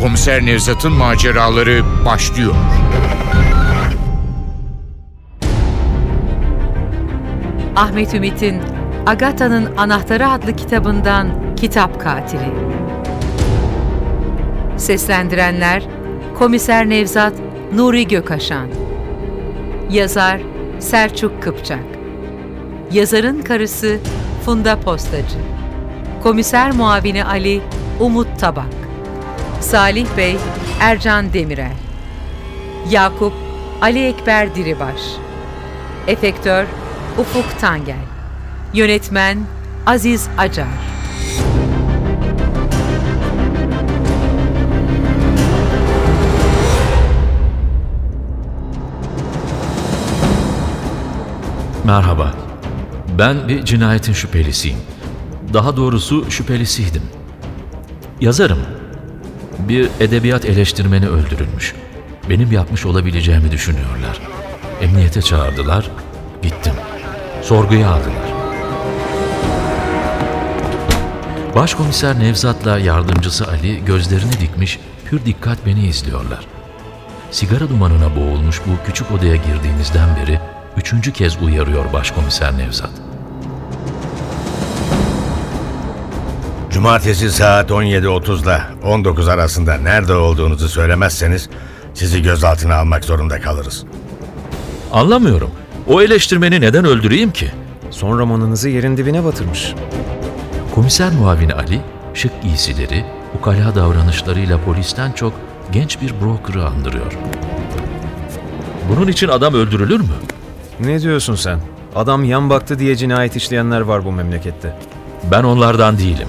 Komiser Nevzat'ın maceraları başlıyor. Ahmet Ümit'in Agatha'nın Anahtarı adlı kitabından Kitap Katili. Seslendirenler Komiser Nevzat Nuri Gökaşan Yazar Selçuk Kıpçak Yazarın karısı Funda Postacı. Komiser Muavini Ali Umut Tabak. Salih Bey Ercan Demirel. Yakup Ali Ekber Diribaş. Efektör Ufuk Tangel. Yönetmen Aziz Acar. Merhaba. Ben bir cinayetin şüphelisiyim. Daha doğrusu şüphelisiydim. Yazarım. Bir edebiyat eleştirmeni öldürülmüş. Benim yapmış olabileceğimi düşünüyorlar. Emniyete çağırdılar. Gittim. Sorguya aldılar. Başkomiser Nevzat'la yardımcısı Ali gözlerini dikmiş, pür dikkat beni izliyorlar. Sigara dumanına boğulmuş bu küçük odaya girdiğimizden beri üçüncü kez uyarıyor Başkomiser Nevzat. Cumartesi saat 17.30 ile 19 arasında nerede olduğunuzu söylemezseniz sizi gözaltına almak zorunda kalırız. Anlamıyorum. O eleştirmeni neden öldüreyim ki? Son romanınızı yerin dibine batırmış. Komiser muavini Ali, şık giysileri, ukala davranışlarıyla polisten çok genç bir broker'ı andırıyor. Bunun için adam öldürülür mü? Ne diyorsun sen? Adam yan baktı diye cinayet işleyenler var bu memlekette. Ben onlardan değilim.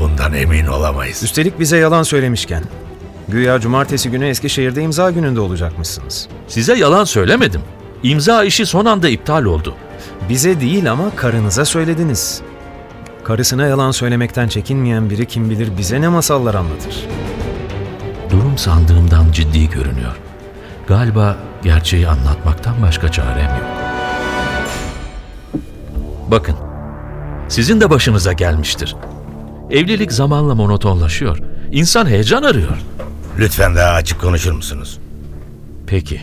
Bundan emin olamayız. Üstelik bize yalan söylemişken. Güya cumartesi günü Eskişehir'de imza gününde olacakmışsınız. Size yalan söylemedim. İmza işi son anda iptal oldu. Bize değil ama karınıza söylediniz. Karısına yalan söylemekten çekinmeyen biri kim bilir bize ne masallar anlatır. Durum sandığımdan ciddi görünüyor. Galiba gerçeği anlatmaktan başka çarem yok. Bakın, sizin de başınıza gelmiştir. Evlilik zamanla monotonlaşıyor. İnsan heyecan arıyor. Lütfen daha açık konuşur musunuz? Peki.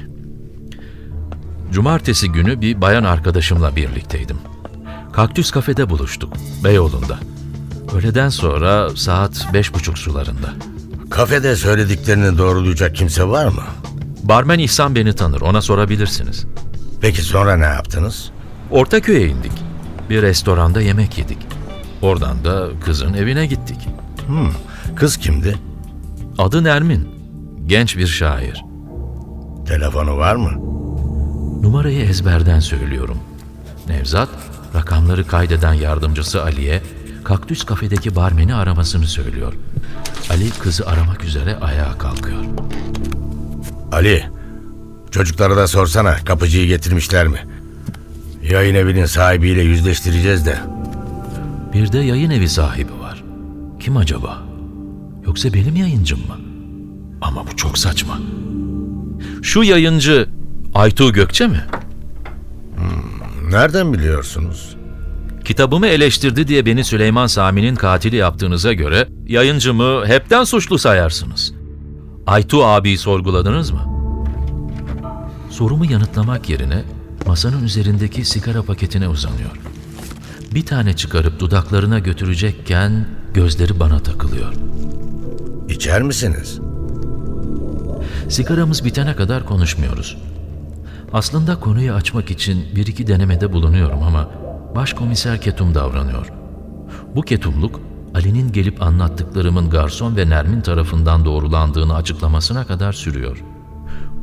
Cumartesi günü bir bayan arkadaşımla birlikteydim. Kaktüs kafede buluştuk, Beyoğlu'nda. Öğleden sonra saat beş buçuk sularında. Kafede söylediklerini doğrulayacak kimse var mı? Barmen İhsan beni tanır, ona sorabilirsiniz. Peki sonra ne yaptınız? Ortaköy'e indik. Bir restoranda yemek yedik. Oradan da kızın evine gittik. Kız kimdi? Adı Nermin. Genç bir şair. Telefonu var mı? Numarayı ezberden söylüyorum. Nevzat, rakamları kaydeden yardımcısı Ali'ye kaktüs kafedeki barmeni aramasını söylüyor. Ali kızı aramak üzere ayağa kalkıyor. Ali, çocuklara da sorsana kapıcıyı getirmişler mi? Yayın evinin sahibiyle yüzleştireceğiz de. Bir de yayın evi sahibi var. Kim acaba? Yoksa benim yayıncım mı? Ama bu çok saçma. Şu yayıncı Aytuğ Gökçe mi? Nereden biliyorsunuz? Kitabımı eleştirdi diye beni Süleyman Sami'nin katili yaptığınıza göre yayıncımı hepten suçlu sayarsınız. Aytu abi sorguladınız mı? Sorumu yanıtlamak yerine masanın üzerindeki sigara paketine uzanıyor. Bir tane çıkarıp dudaklarına götürecekken gözleri bana takılıyor. İçer misiniz? Sigaramız bitene kadar konuşmuyoruz. Aslında konuyu açmak için bir iki denemede bulunuyorum ama başkomiser ketum davranıyor. Bu ketumluk Ali'nin gelip anlattıklarımın garson ve Nermin tarafından doğrulandığını açıklamasına kadar sürüyor.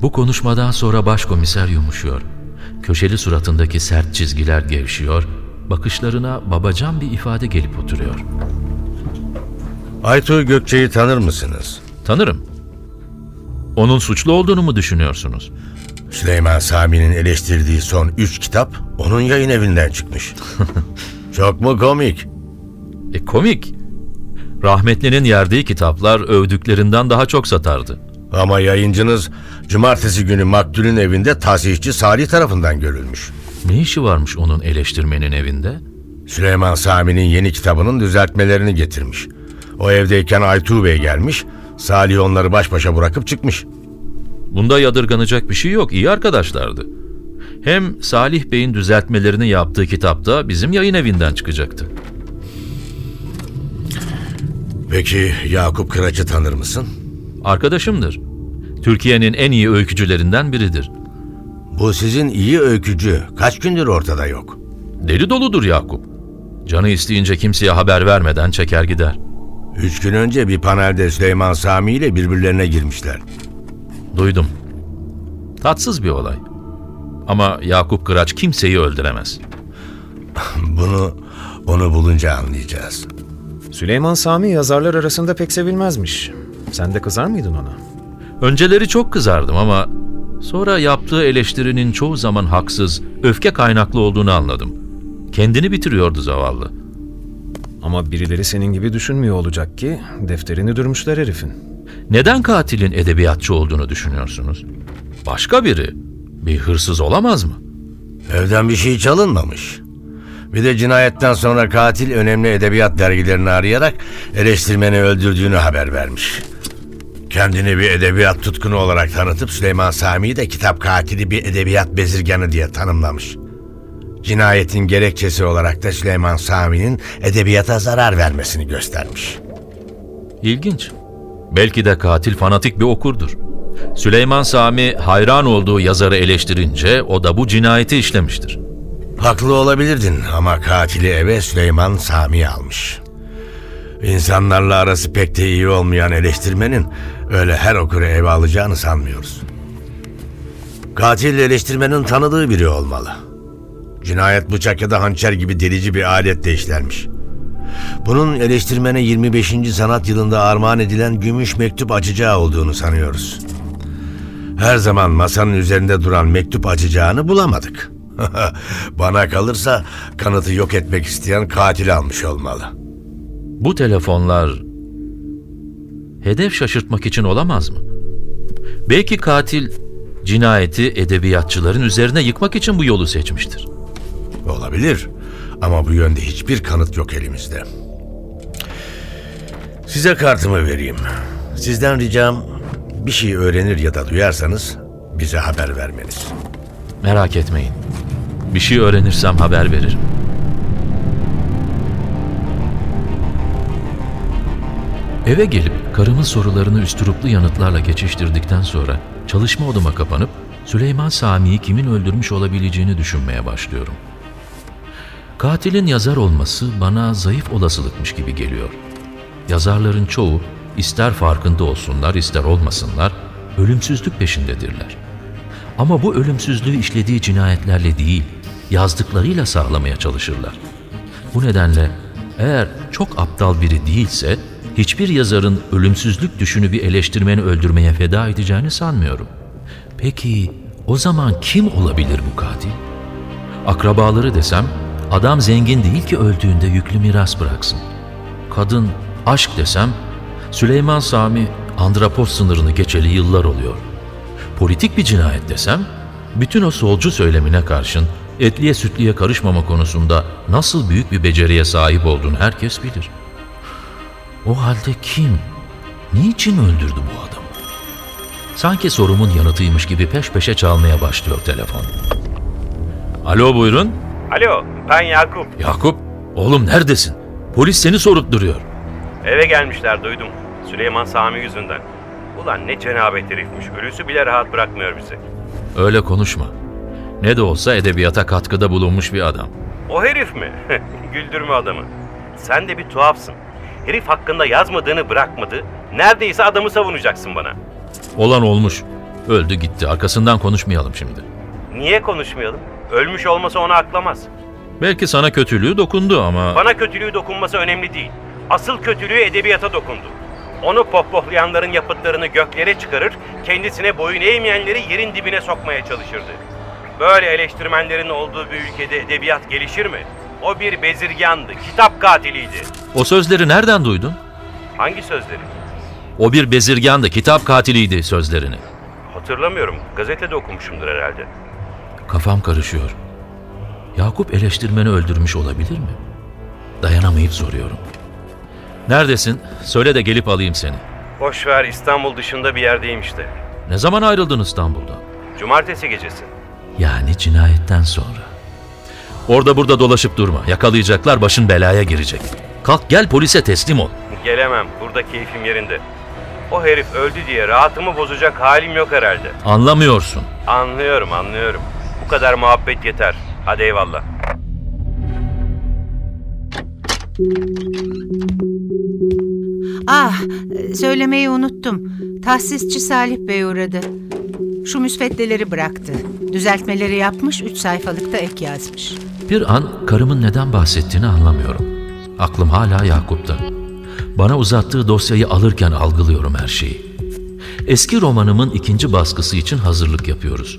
Bu konuşmadan sonra başkomiser yumuşuyor. Köşeli suratındaki sert çizgiler gevşiyor, bakışlarına babacan bir ifade gelip oturuyor. Aytuğ Gökçe'yi tanır mısınız? Tanırım. Onun suçlu olduğunu mu düşünüyorsunuz? Süleyman Sami'nin eleştirdiği son üç kitap onun yayın evinden çıkmış. Çok mu komik? E komik. Rahmetlinin yerdiği kitaplar övdüklerinden daha çok satardı. Ama yayıncınız cumartesi günü maktulün evinde tasihçi Salih tarafından görülmüş. Ne işi varmış onun eleştirmenin evinde? Süleyman Sami'nin yeni kitabının düzeltmelerini getirmiş. O evdeyken Aytuğ Bey gelmiş, Salih onları baş başa bırakıp çıkmış. Bunda yadırganacak bir şey yok. İyi arkadaşlardı. Hem Salih Bey'in düzeltmelerini yaptığı kitapta bizim yayın evinden çıkacaktı. Peki Yakup Kıraç'ı tanır mısın? Arkadaşımdır. Türkiye'nin en iyi öykücülerinden biridir. Bu sizin iyi öykücü kaç gündür ortada yok. Deli doludur Yakup. Canı isteyince kimseye haber vermeden çeker gider. Üç gün önce bir panelde Süleyman Sami ile birbirlerine girmişler. Duydum. Tatsız bir olay. Ama Yakup Kıraç kimseyi öldüremez. Bunu onu bulunca anlayacağız. Süleyman Sami yazarlar arasında pek sevilmezmiş. Sen de kızar mıydın ona? Önceleri çok kızardım ama sonra yaptığı eleştirinin çoğu zaman haksız, öfke kaynaklı olduğunu anladım. Kendini bitiriyordu zavallı. Ama birileri senin gibi düşünmüyor olacak ki defterini dürmüşler herifin. Neden katilin edebiyatçı olduğunu düşünüyorsunuz? Başka biri. Bir hırsız olamaz mı? Evden bir şey çalınmamış. Bir de cinayetten sonra katil önemli edebiyat dergilerini arayarak eleştirmeni öldürdüğünü haber vermiş. Kendini bir edebiyat tutkunu olarak tanıtıp Süleyman Sami'yi de kitap katili bir edebiyat bezirganı diye tanımlamış. Cinayetin gerekçesi olarak da Süleyman Sami'nin edebiyata zarar vermesini göstermiş. İlginç. Belki de katil fanatik bir okurdur. Süleyman Sami hayran olduğu yazarı eleştirince o da bu cinayeti işlemiştir. Haklı olabilirdin ama katili eve Süleyman Sami almış. İnsanlarla arası pek de iyi olmayan eleştirmenin öyle her okuru eve alacağını sanmıyoruz. Katil eleştirmenin tanıdığı biri olmalı. Cinayet bıçak ya da hançer gibi delici bir aletle işlenmiş. Bunun eleştirmene 25. sanat yılında armağan edilen gümüş mektup açacağı olduğunu sanıyoruz. Her zaman masanın üzerinde duran mektup açacağını bulamadık. Bana kalırsa kanıtı yok etmek isteyen katil almış olmalı. Bu telefonlar hedef şaşırtmak için olamaz mı? Belki katil cinayeti edebiyatçıların üzerine yıkmak için bu yolu seçmiştir. Olabilir ama bu yönde hiçbir kanıt yok elimizde. Size kartımı vereyim. Sizden ricam bir şey öğrenir ya da duyarsanız bize haber vermeniz. Merak etmeyin. Bir şey öğrenirsem haber veririm. Eve gelip karımın sorularını üstüruplu yanıtlarla geçiştirdikten sonra çalışma odama kapanıp Süleyman Sami'yi kimin öldürmüş olabileceğini düşünmeye başlıyorum. Katilin yazar olması bana zayıf olasılıkmış gibi geliyor. Yazarların çoğu ister farkında olsunlar ister olmasınlar ölümsüzlük peşindedirler. Ama bu ölümsüzlüğü işlediği cinayetlerle değil, yazdıklarıyla sağlamaya çalışırlar. Bu nedenle eğer çok aptal biri değilse hiçbir yazarın ölümsüzlük düşünü bir eleştirmeni öldürmeye feda edeceğini sanmıyorum. Peki o zaman kim olabilir bu katil? Akrabaları desem adam zengin değil ki öldüğünde yüklü miras bıraksın. Kadın aşk desem Süleyman Sami andrapot sınırını geçeli yıllar oluyor. Politik bir cinayet desem bütün o solcu söylemine karşın etliye sütliye karışmama konusunda nasıl büyük bir beceriye sahip olduğunu herkes bilir. O halde kim, niçin öldürdü bu adamı? Sanki sorumun yanıtıymış gibi peş peşe çalmaya başlıyor telefon. Alo buyurun. Alo, ben Yakup. Yakup, oğlum neredesin? Polis seni sorup duruyor. Eve gelmişler duydum. Süleyman Sami yüzünden. Ulan ne cenabet herifmiş. Ölüsü bile rahat bırakmıyor bizi. Öyle konuşma. Ne de olsa edebiyata katkıda bulunmuş bir adam. O herif mi? Güldürme adamı. Sen de bir tuhafsın. Herif hakkında yazmadığını bırakmadı. Neredeyse adamı savunacaksın bana. Olan olmuş. Öldü gitti. Arkasından konuşmayalım şimdi. Niye konuşmayalım? Ölmüş olmasa ona aklamaz. Belki sana kötülüğü dokundu ama... Bana kötülüğü dokunması önemli değil. Asıl kötülüğü edebiyata dokundu. Onu pohpohlayanların yapıtlarını göklere çıkarır, kendisine boyun eğmeyenleri yerin dibine sokmaya çalışırdı. Böyle eleştirmenlerin olduğu bir ülkede edebiyat gelişir mi? O bir bezirgandı, kitap katiliydi. O sözleri nereden duydun? Hangi sözleri? O bir bezirgandı, kitap katiliydi sözlerini. Hatırlamıyorum. Gazetede okumuşumdur herhalde. Kafam karışıyor. Yakup eleştirmeni öldürmüş olabilir mi? Dayanamayıp soruyorum. Neredesin? Söyle de gelip alayım seni. Boş ver İstanbul dışında bir yerdeyim işte. Ne zaman ayrıldın İstanbul'dan? Cumartesi gecesi. Yani cinayetten sonra. Orada burada dolaşıp durma. Yakalayacaklar başın belaya girecek. Kalk gel polise teslim ol. Gelemem. Burada keyfim yerinde. O herif öldü diye rahatımı bozacak halim yok herhalde. Anlamıyorsun. Anlıyorum, anlıyorum. Bu kadar muhabbet yeter. Hadi eyvallah. Ah, söylemeyi unuttum. Tahsisçi Salih Bey uğradı. Şu müsveddeleri bıraktı. Düzeltmeleri yapmış, üç sayfalıkta ek yazmış. Bir an karımın neden bahsettiğini anlamıyorum. Aklım hala Yakup'ta. Bana uzattığı dosyayı alırken algılıyorum her şeyi. Eski romanımın ikinci baskısı için hazırlık yapıyoruz.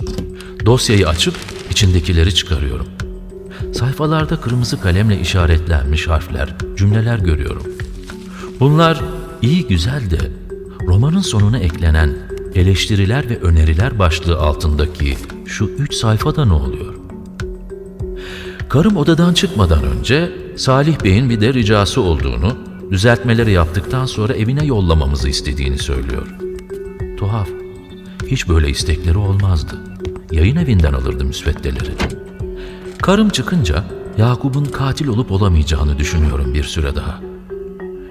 Dosyayı açıp içindekileri çıkarıyorum. Sayfalarda kırmızı kalemle işaretlenmiş harfler, cümleler görüyorum. Bunlar iyi güzel de romanın sonuna eklenen eleştiriler ve öneriler başlığı altındaki şu üç sayfada ne oluyor? Karım odadan çıkmadan önce Salih Bey'in bir de ricası olduğunu, düzeltmeleri yaptıktan sonra evine yollamamızı istediğini söylüyor. Tuhaf. Hiç böyle istekleri olmazdı. Yayın evinden alırdı müsveddeleri. Karım çıkınca Yakup'un katil olup olamayacağını düşünüyorum bir süre daha.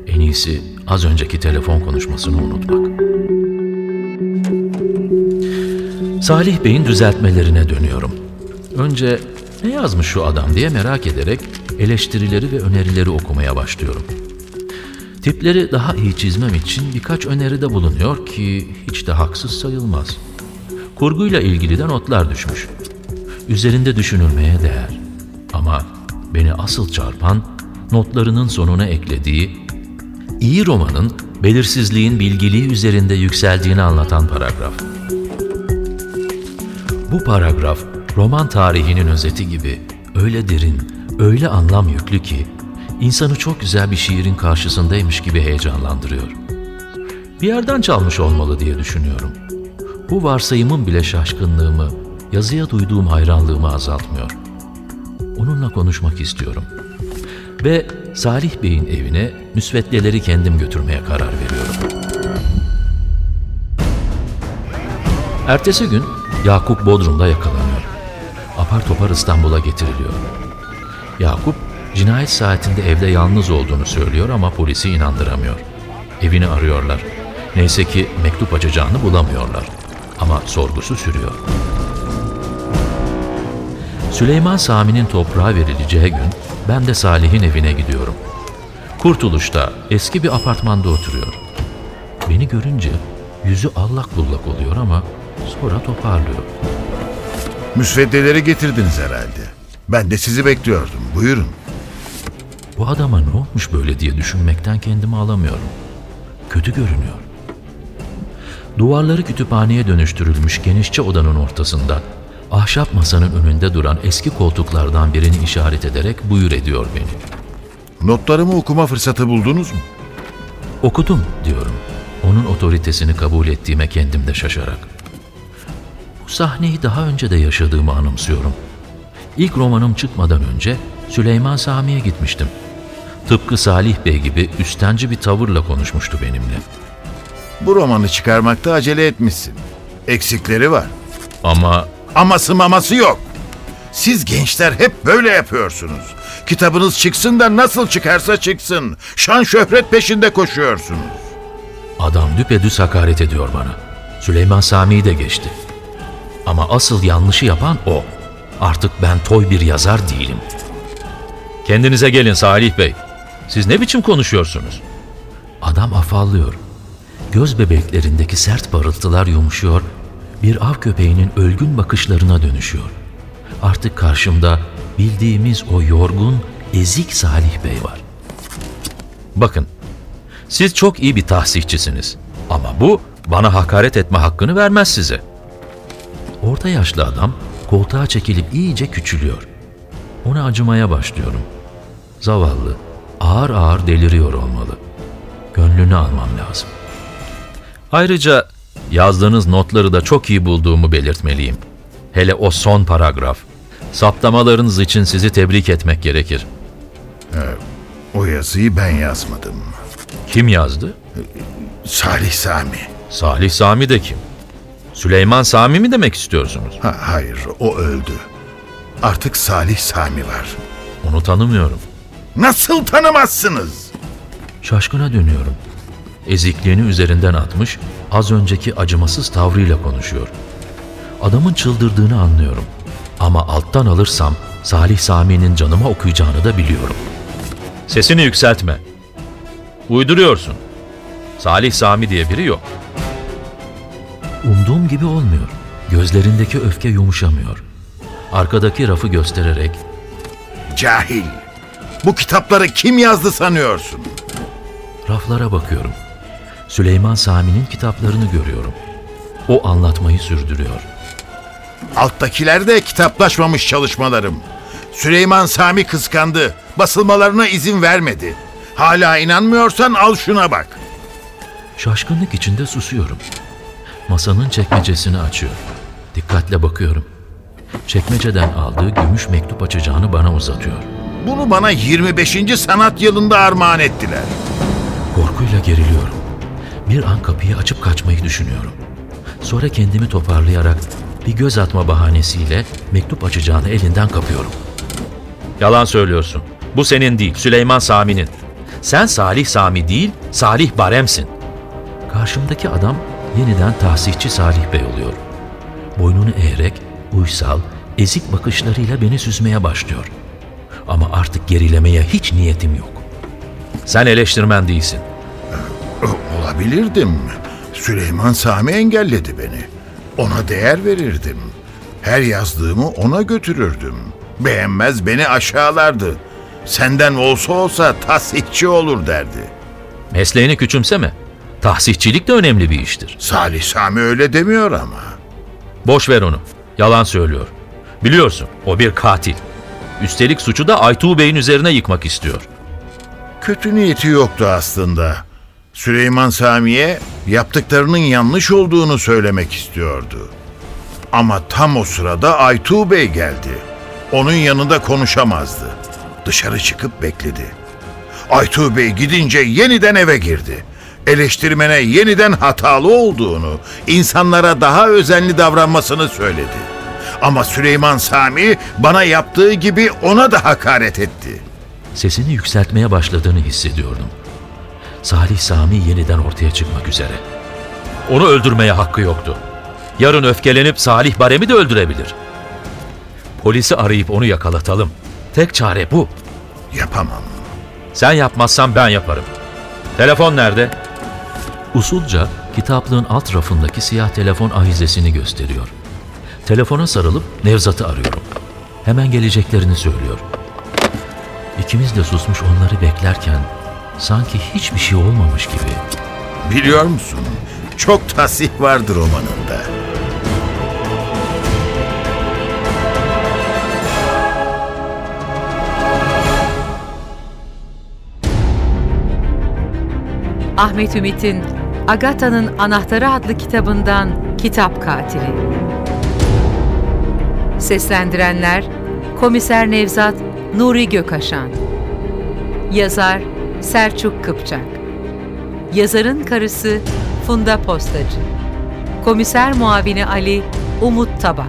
En iyisi az önceki telefon konuşmasını unutmak. Salih Bey'in düzeltmelerine dönüyorum. Önce ne yazmış şu adam diye merak ederek eleştirileri ve önerileri okumaya başlıyorum. Tipleri daha iyi çizmem için birkaç öneride bulunuyor ki hiç de haksız sayılmaz. Kurguyla ilgili de notlar düşmüş. Üzerinde düşünülmeye değer. Ama beni asıl çarpan notlarının sonuna eklediği iyi romanın belirsizliğin bilgiliği üzerinde yükseldiğini anlatan paragraf. Bu paragraf roman tarihinin özeti gibi öyle derin, öyle anlam yüklü ki insanı çok güzel bir şiirin karşısındaymış gibi heyecanlandırıyor. Bir yerden çalmış olmalı diye düşünüyorum. Bu varsayımın bile şaşkınlığımı, yazıya duyduğum hayranlığımı azaltmıyor. Onunla konuşmak istiyorum. Ve Salih Bey'in evine müsveddeleri kendim götürmeye karar veriyorum. Ertesi gün Yakup Bodrum'da yakalanıyor. Apar topar İstanbul'a getiriliyor. Yakup cinayet saatinde evde yalnız olduğunu söylüyor ama polisi inandıramıyor. Evini arıyorlar. Neyse ki mektup açacağını bulamıyorlar. Ama sorgusu sürüyor. Süleyman Sami'nin toprağa verileceği gün ben de Salih'in evine gidiyorum. Kurtuluş'ta eski bir apartmanda oturuyor. Beni görünce yüzü allak bullak oluyor ama sonra toparlıyor. Müsveddeleri getirdiniz herhalde. Ben de sizi bekliyordum. Buyurun. Bu adama ne olmuş böyle diye düşünmekten kendimi alamıyorum. Kötü görünüyor. Duvarları kütüphaneye dönüştürülmüş genişçe odanın ortasında ahşap masanın önünde duran eski koltuklardan birini işaret ederek buyur ediyor beni. Notlarımı okuma fırsatı buldunuz mu? Okudum diyorum. Onun otoritesini kabul ettiğime kendim de şaşarak. Sahneyi daha önce de yaşadığımı anımsıyorum. İlk romanım çıkmadan önce Süleyman Sami'ye gitmiştim. Tıpkı Salih Bey gibi üstenci bir tavırla konuşmuştu benimle. Bu romanı çıkarmakta acele etmişsin. Eksikleri var. Ama Aması maması yok. Siz gençler hep böyle yapıyorsunuz. Kitabınız çıksın da nasıl çıkarsa çıksın. Şan şöhret peşinde koşuyorsunuz. adam düpedüz hakaret ediyor bana. Süleyman Sami'yi de geçti. Ama asıl yanlışı yapan o. Artık ben toy bir yazar değilim. Kendinize gelin Salih Bey. Siz ne biçim konuşuyorsunuz? Adam afallıyor. Göz bebeklerindeki sert parıltılar yumuşuyor, bir av köpeğinin ölgün bakışlarına dönüşüyor. Artık karşımda bildiğimiz o yorgun, ezik Salih Bey var. Bakın, siz çok iyi bir tahsihçisiniz. Ama bu bana hakaret etme hakkını vermez size. Orta yaşlı adam koltuğa çekilip iyice küçülüyor. Ona acımaya başlıyorum. Zavallı, ağır ağır deliriyor olmalı. Gönlünü almam lazım. Ayrıca yazdığınız notları da çok iyi bulduğumu belirtmeliyim. Hele o son paragraf. Saptamalarınız için sizi tebrik etmek gerekir. O yazıyı ben yazmadım. Kim yazdı? Salih Sami. Salih Sami de kim? Süleyman Sami mi demek istiyorsunuz? Ha, hayır, o öldü. Artık Salih Sami var. Onu tanımıyorum. Nasıl tanımazsınız? Şaşkına dönüyorum. Ezikliğini üzerinden atmış, az önceki acımasız tavrıyla konuşuyor. Adamın çıldırdığını anlıyorum. Ama alttan alırsam Salih Sami'nin canıma okuyacağını da biliyorum. Sesini yükseltme. Uyduruyorsun. Salih Sami diye biri yok. Gibi olmuyor. Gözlerindeki öfke yumuşamıyor. Arkadaki rafı göstererek Cahil. Bu kitapları kim yazdı sanıyorsun? Raflara bakıyorum. Süleyman Sami'nin kitaplarını görüyorum. O anlatmayı sürdürüyor. Alttakiler de kitaplaşmamış çalışmalarım. Süleyman Sami kıskandı. Basılmalarına izin vermedi. Hala inanmıyorsan al şuna bak. Şaşkınlık içinde susuyorum. Masanın çekmecesini açıyor. Dikkatle bakıyorum. Çekmeceden aldığı gümüş mektup açacağını bana uzatıyor. Bunu bana 25. sanat yılında armağan ettiler. Korkuyla geriliyorum. Bir an kapıyı açıp kaçmayı düşünüyorum. Sonra kendimi toparlayarak bir göz atma bahanesiyle mektup açacağını elinden kapıyorum. Yalan söylüyorsun. Bu senin değil, Süleyman Sami'nin. Sen Salih Sami değil, Salih Barem'sin. Karşımdaki adam yeniden tahsihçi Salih Bey oluyor. Boynunu eğerek, uysal, ezik bakışlarıyla beni süzmeye başlıyor. Ama artık gerilemeye hiç niyetim yok. Sen eleştirmen değilsin. Olabilirdim. Süleyman Sami engelledi beni. Ona değer verirdim. Her yazdığımı ona götürürdüm. Beğenmez beni aşağılardı. Senden olsa olsa tasihçi olur derdi. Mesleğini küçümseme. Tahsihçilik de önemli bir iştir. Salih Sami öyle demiyor ama. Boş ver onu. Yalan söylüyor. Biliyorsun o bir katil. Üstelik suçu da Aytuğ Bey'in üzerine yıkmak istiyor. Kötü niyeti yoktu aslında. Süleyman Sami'ye yaptıklarının yanlış olduğunu söylemek istiyordu. Ama tam o sırada Aytuğ Bey geldi. Onun yanında konuşamazdı. Dışarı çıkıp bekledi. Aytuğ Bey gidince yeniden eve girdi. Eleştirmene yeniden hatalı olduğunu, insanlara daha özenli davranmasını söyledi. Ama Süleyman Sami bana yaptığı gibi ona da hakaret etti. Sesini yükseltmeye başladığını hissediyordum. Salih Sami yeniden ortaya çıkmak üzere. Onu öldürmeye hakkı yoktu. Yarın öfkelenip Salih Barem'i de öldürebilir. Polisi arayıp onu yakalatalım. Tek çare bu. Yapamam. Sen yapmazsan ben yaparım. Telefon nerede? Usulca kitaplığın alt rafındaki siyah telefon ahizesini gösteriyor. Telefona sarılıp Nevzat'ı arıyorum. Hemen geleceklerini söylüyor. İkimiz de susmuş onları beklerken sanki hiçbir şey olmamış gibi. Biliyor musun? Çok tasih vardır romanında. Ahmet Ümit'in Agatha'nın Anahtarı adlı kitabından Kitap Katili. Seslendirenler Komiser Nevzat Nuri Gökaşan. Yazar Selçuk Kıpçak. Yazarın karısı Funda Postacı. Komiser muavini Ali Umut Tabak.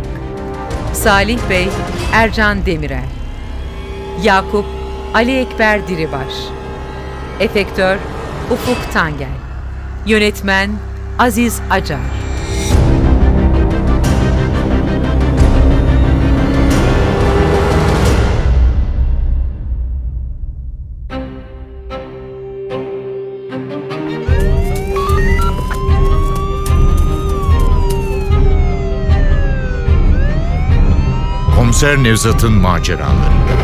Salih Bey Ercan Demirel. Yakup Ali Ekber Diribaş. Efektör Ufuk Tangel Yönetmen Aziz Acar Komiser Nevzat'ın maceraları.